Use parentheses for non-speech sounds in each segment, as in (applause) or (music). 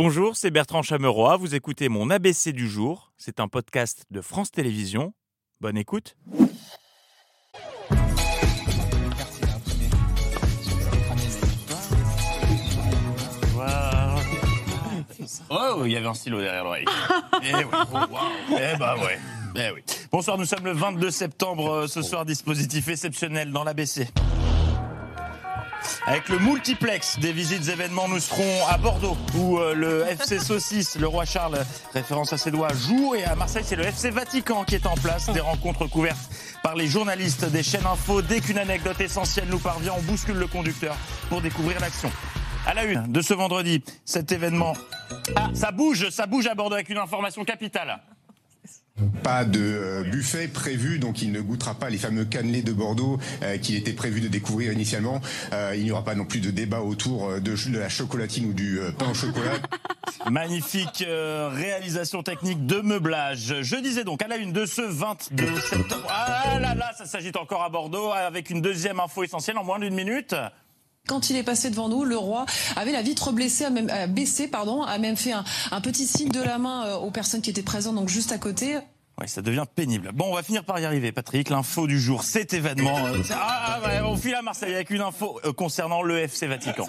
Bonjour, c'est Bertrand Chameroy. Vous écoutez mon ABC du jour. C'est un podcast de France Télévisions. Bonne écoute. Oh, il y avait un stylo derrière l'oreille. (laughs) eh oh, wow. Eh bah ouais. Eh oui. Bonsoir, nous sommes le 22 septembre. euh, Ce soir, dispositif exceptionnel dans l'ABC. Avec le multiplex des visites événements, nous serons à Bordeaux, où euh, le FC Saucisse, le roi Charles, référence à ses doigts, joue. Et à Marseille, c'est le FC Vatican qui est en place. Des rencontres couvertes par les journalistes des chaînes info. Dès qu'une anecdote essentielle nous parvient, on bouscule le conducteur pour découvrir l'action. À la une de ce vendredi, cet événement. Ah, ça bouge, ça bouge à Bordeaux avec une information capitale. Pas de euh, buffet prévu, donc il ne goûtera pas les fameux cannelés de Bordeaux euh, qu'il était prévu de découvrir initialement. Euh, il n'y aura pas non plus de débat autour de, de la chocolatine ou du euh, pain au chocolat. (laughs) Magnifique euh, réalisation technique de meublage. Je disais donc à la une de ce 22 septembre. Ah là là, ça s'agite encore à Bordeaux avec une deuxième info essentielle en moins d'une minute. Quand il est passé devant nous, le roi avait la vitre blessée, euh, baissée, pardon, a même fait un, un petit signe de la main euh, aux personnes qui étaient présentes, donc juste à côté. Oui, ça devient pénible. Bon, on va finir par y arriver, Patrick. L'info du jour, cet événement. euh, (laughs) ah, ah, ouais, on file à Marseille avec une info euh, concernant le FC Vatican.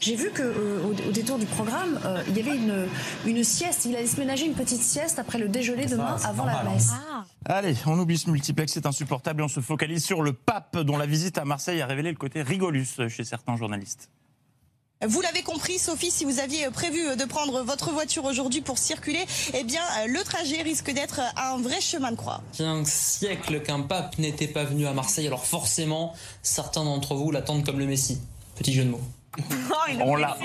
J'ai vu que euh, au, au détour du programme, euh, il y avait une, une sieste. Il allait se ménager une petite sieste après le déjeuner demain avant la messe. Allez, on oublie ce multiplex, c'est insupportable et on se focalise sur le pape dont la visite à Marseille a révélé le côté rigolus chez certains journalistes. Vous l'avez compris, Sophie, si vous aviez prévu de prendre votre voiture aujourd'hui pour circuler, eh bien, le trajet risque d'être un vrai chemin de croix. Il y a un siècle qu'un pape n'était pas venu à Marseille, alors forcément, certains d'entre vous l'attendent comme le Messie. Petit jeu de mots. (laughs) On l'a.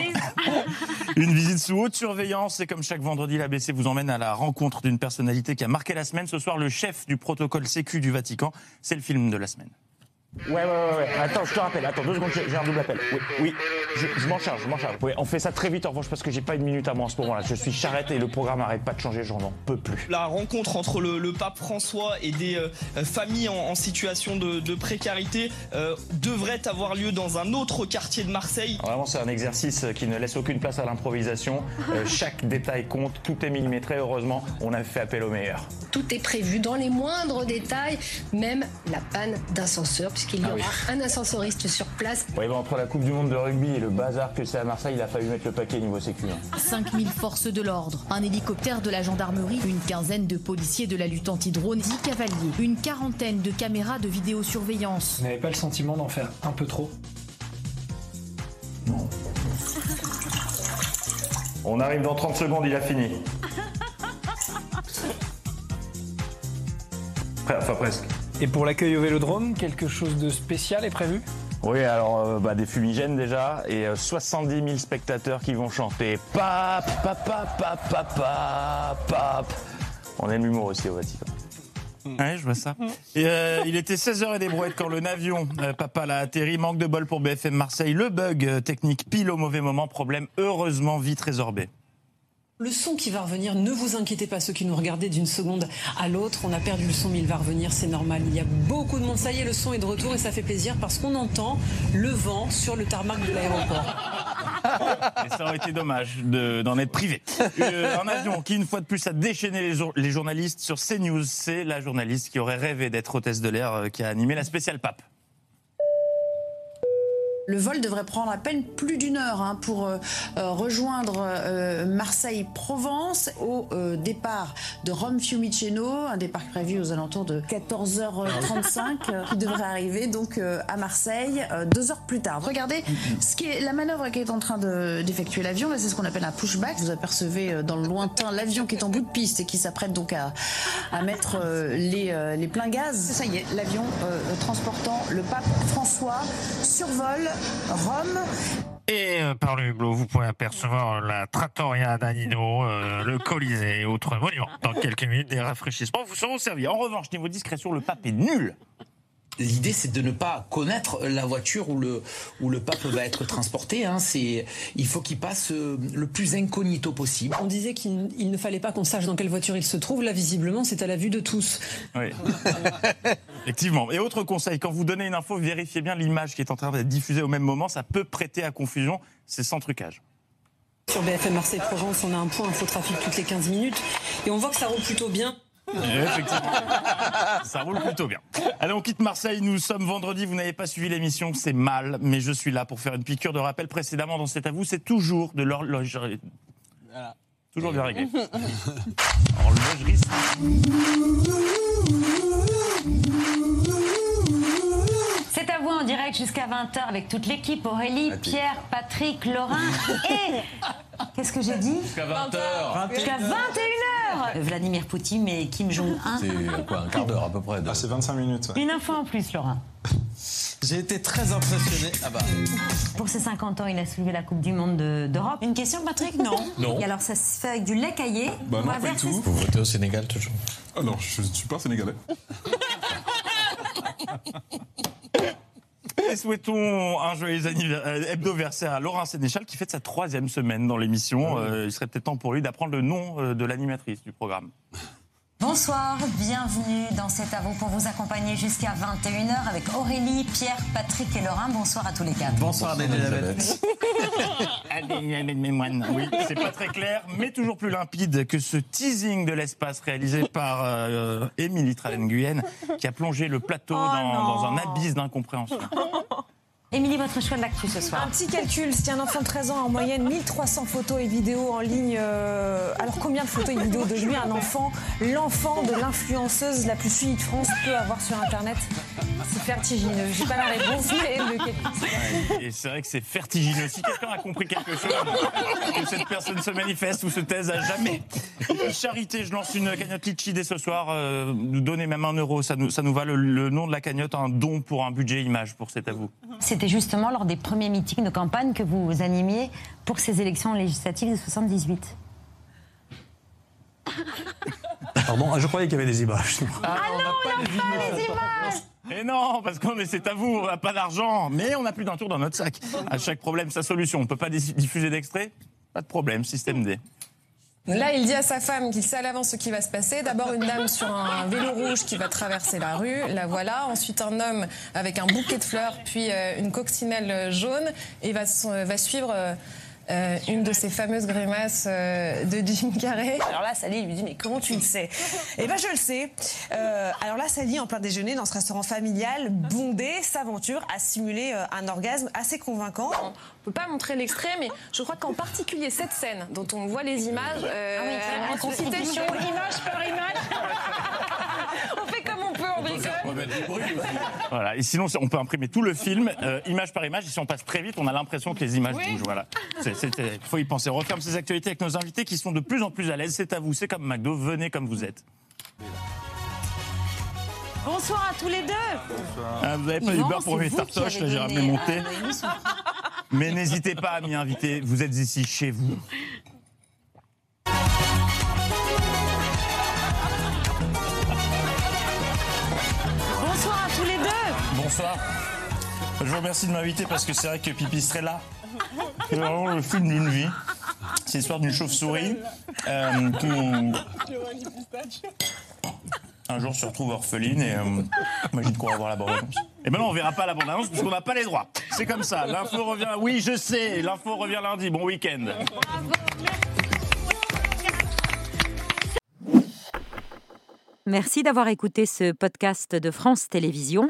(laughs) Une visite sous haute surveillance et comme chaque vendredi, l'ABC vous emmène à la rencontre d'une personnalité qui a marqué la semaine. Ce soir, le chef du protocole Sécu du Vatican. C'est le film de la semaine. Ouais, ouais, ouais, ouais. Attends, je te rappelle. Attends, deux secondes, j'ai j'ai un double appel. Oui, oui. Je, je m'en charge, je m'en charge. Oui, on fait ça très vite en revanche parce que j'ai pas une minute à moi en ce moment-là. Je suis charrette et le programme arrête pas de changer, j'en en peux plus. La rencontre entre le, le pape François et des euh, familles en, en situation de, de précarité euh, devrait avoir lieu dans un autre quartier de Marseille. Vraiment, c'est un exercice qui ne laisse aucune place à l'improvisation. Euh, (laughs) chaque détail compte, tout est millimétré. Heureusement, on a fait appel au meilleur. Tout est prévu dans les moindres détails, même la panne d'ascenseur, puisqu'il y Ah aura oui. un ascensoriste sur place. Oui, entre la Coupe du Monde de rugby et le bazar que c'est à Marseille, il a fallu mettre le paquet niveau sécu. hein. 5000 forces de l'ordre, un hélicoptère de la gendarmerie, une quinzaine de policiers de la lutte anti-drone, 10 cavaliers, une quarantaine de caméras de vidéosurveillance. Vous n'avez pas le sentiment d'en faire un peu trop? On arrive dans 30 secondes, il a fini. Enfin, presque. Et pour l'accueil au Vélodrome, quelque chose de spécial est prévu? Oui, alors euh, bah, des fumigènes déjà et euh, 70 000 spectateurs qui vont chanter pape, pape, pape, pape, pape. On aime l'humour aussi au Vatican. Ouais, je vois ça. Euh, il était 16h et des brouettes quand le navion euh, Papa l'a atterri. Manque de bol pour BFM Marseille. Le bug euh, technique pile au mauvais moment. Problème heureusement vite résorbé. Le son qui va revenir, ne vous inquiétez pas, ceux qui nous regardaient d'une seconde à l'autre, on a perdu le son, mais il va revenir, c'est normal. Il y a beaucoup de monde, ça y est, le son est de retour et ça fait plaisir parce qu'on entend le vent sur le tarmac de l'aéroport. (laughs) Et ça aurait été dommage de- d'en être privé. Euh, un avion qui, une fois de plus, a déchaîné les, les journalistes sur CNews. C'est la journaliste qui aurait rêvé d'être hôtesse de l'air euh, qui a animé la spéciale pape. Le vol devrait prendre à peine plus d'une heure hein, pour euh, euh, rejoindre euh, Marseille-Provence au départ de Rome Fiumicino, un départ prévu aux alentours de 14h35 euh, qui devrait arriver donc à Marseille deux heures plus tard. Regardez ce qui est la manœuvre qui est en train de- d'effectuer l'avion, c'est ce qu'on appelle un pushback. Vous apercevez dans le lointain l'avion qui est en bout de piste et qui s'apprête donc à, à mettre les, les pleins gaz. Ça y est, l'avion transportant le pape François survole Rome. Et euh, par le hublot, vous pouvez apercevoir la trattoria d'Anino, euh, le Colisée et autres monuments. Dans quelques minutes, des rafraîchissements vous seront servis. En revanche, niveau discrétion, le pape est nul. L'idée, c'est de ne pas connaître la voiture où le, où le pape va être transporté. Hein. C'est, il faut qu'il passe euh, le plus incognito possible. On disait qu'il il ne fallait pas qu'on sache dans quelle voiture il se trouve. Là, visiblement, c'est à la vue de tous. Oui. (laughs) Effectivement. Et autre conseil, quand vous donnez une info, vérifiez bien l'image qui est en train d'être diffusée au même moment. Ça peut prêter à confusion. C'est sans trucage. Sur BFM Marseille-Provence, on a un point infotrafic toutes les 15 minutes et on voit que ça roule plutôt bien. Effectivement. Ça roule plutôt bien. Allez, on quitte Marseille. Nous sommes vendredi. Vous n'avez pas suivi l'émission. C'est mal, mais je suis là pour faire une piqûre de rappel. Précédemment, dans cet à vous, c'est toujours de l'horlogerie. Toujours bien réglé. (laughs) Horlogerie. C'est à vous en direct jusqu'à 20h avec toute l'équipe Aurélie, Pierre, Patrick, Laurent et. (laughs) Qu'est-ce que j'ai dit? Jusqu'à 20h. Jusqu'à 21h Vladimir Poutine et Kim Jong-un. C'est quoi, un quart d'heure à peu près Ah, c'est 25 minutes. Une info en plus, Laurent. (laughs) J'ai été très impressionné. Ah bah. Pour ses 50 ans, il a soulevé la Coupe du Monde de- d'Europe. Une question, Patrick? Non. Non. Et alors, ça se fait avec du lait caillé? Bah On non, pas du tout. Vous votez au Sénégal toujours? Ah non, je suis pas sénégalais. (laughs) Et souhaitons un joyeux euh, hebdoversaire à Laurent Sénéchal qui fête sa troisième semaine dans l'émission. Euh, il serait peut-être temps pour lui d'apprendre le nom euh, de l'animatrice du programme. Bonsoir, bienvenue dans cet avou pour vous accompagner jusqu'à 21h avec Aurélie, Pierre, Patrick et Laurent. Bonsoir à tous les quatre. Bonsoir, Elisabeth. (laughs) Oui, c'est pas très clair, mais toujours plus limpide que ce teasing de l'espace réalisé par euh, Émilie Trallen-Guyenne, qui a plongé le plateau Oh dans, dans un abysse d'incompréhension. (laughs) Émilie, votre choix de l'actu ce soir Un petit calcul, si un enfant de 13 ans a en moyenne 1300 photos et vidéos en ligne, euh, alors combien de photos et vidéos de lui un enfant, l'enfant de l'influenceuse la plus suivie de France peut avoir sur Internet? C'est vertigineux. J'ai pas la réponse, mais le Et c'est vrai que c'est vertigineux. Si quelqu'un a compris quelque chose, que cette personne se manifeste ou se taise à jamais. Charité, je lance une cagnotte Litchi dès ce soir. Euh, nous donner même un euro, ça nous, ça nous va le, le nom de la cagnotte, un don pour un budget image pour cet à vous. C'était justement lors des premiers meetings de campagne que vous animiez pour ces élections législatives de 78. (laughs) Pardon, ah, je croyais qu'il y avait des images. Ah, non, on n'a pas les images Et non, parce qu'on est, c'est à vous, on n'a pas d'argent, mais on n'a plus d'un tour dans notre sac. À chaque problème, sa solution. On ne peut pas diffuser d'extrait Pas de problème, système D. Là, il dit à sa femme qu'il sait à l'avance ce qui va se passer. D'abord, une dame sur un vélo rouge qui va traverser la rue, la voilà. Ensuite, un homme avec un bouquet de fleurs, puis euh, une coccinelle jaune, et va, suivre euh, une de ces fameuses grimaces euh, de Jim Carrey. Alors là, Sally lui dit Mais comment tu le sais? Eh ben, je le sais. Euh, alors là, Sally, en plein déjeuner, dans ce restaurant familial, bondé, s'aventure à simuler euh, un orgasme assez convaincant. On peut pas montrer l'extrait, mais je crois qu'en particulier cette scène dont on voit les images, euh, Ah oui, en c'est- citation, image par image. (laughs) Voilà. Et sinon, on peut imprimer tout le film, euh, image par image. Et si on passe très vite, on a l'impression que les images Oui. bougent. Voilà. Il faut y penser. On referme ces actualités avec nos invités qui sont de plus en plus à l'aise. C'est à vous, c'est comme McDo. Venez comme vous êtes. Bonsoir à tous les deux. Ah, vous n'avez pas eu Yvan, peur pour c'est mes tartoches, là, j'ai ramené mon thé. Mais n'hésitez pas à m'y inviter. Vous êtes ici chez vous. Bonsoir. Je vous remercie de m'inviter parce que c'est vrai que Pipistrella, c'est vraiment le film d'une vie. C'est l'histoire d'une chauve-souris euh, un jour se retrouve orpheline et euh, imagine qu'on va voir la bande-annonce. Et ben non, on verra pas la bande-annonce parce qu'on n'a pas les droits. C'est comme ça. L'info revient. Oui, je sais. L'info revient lundi. Bon week-end. Merci d'avoir écouté ce podcast de France Télévisions.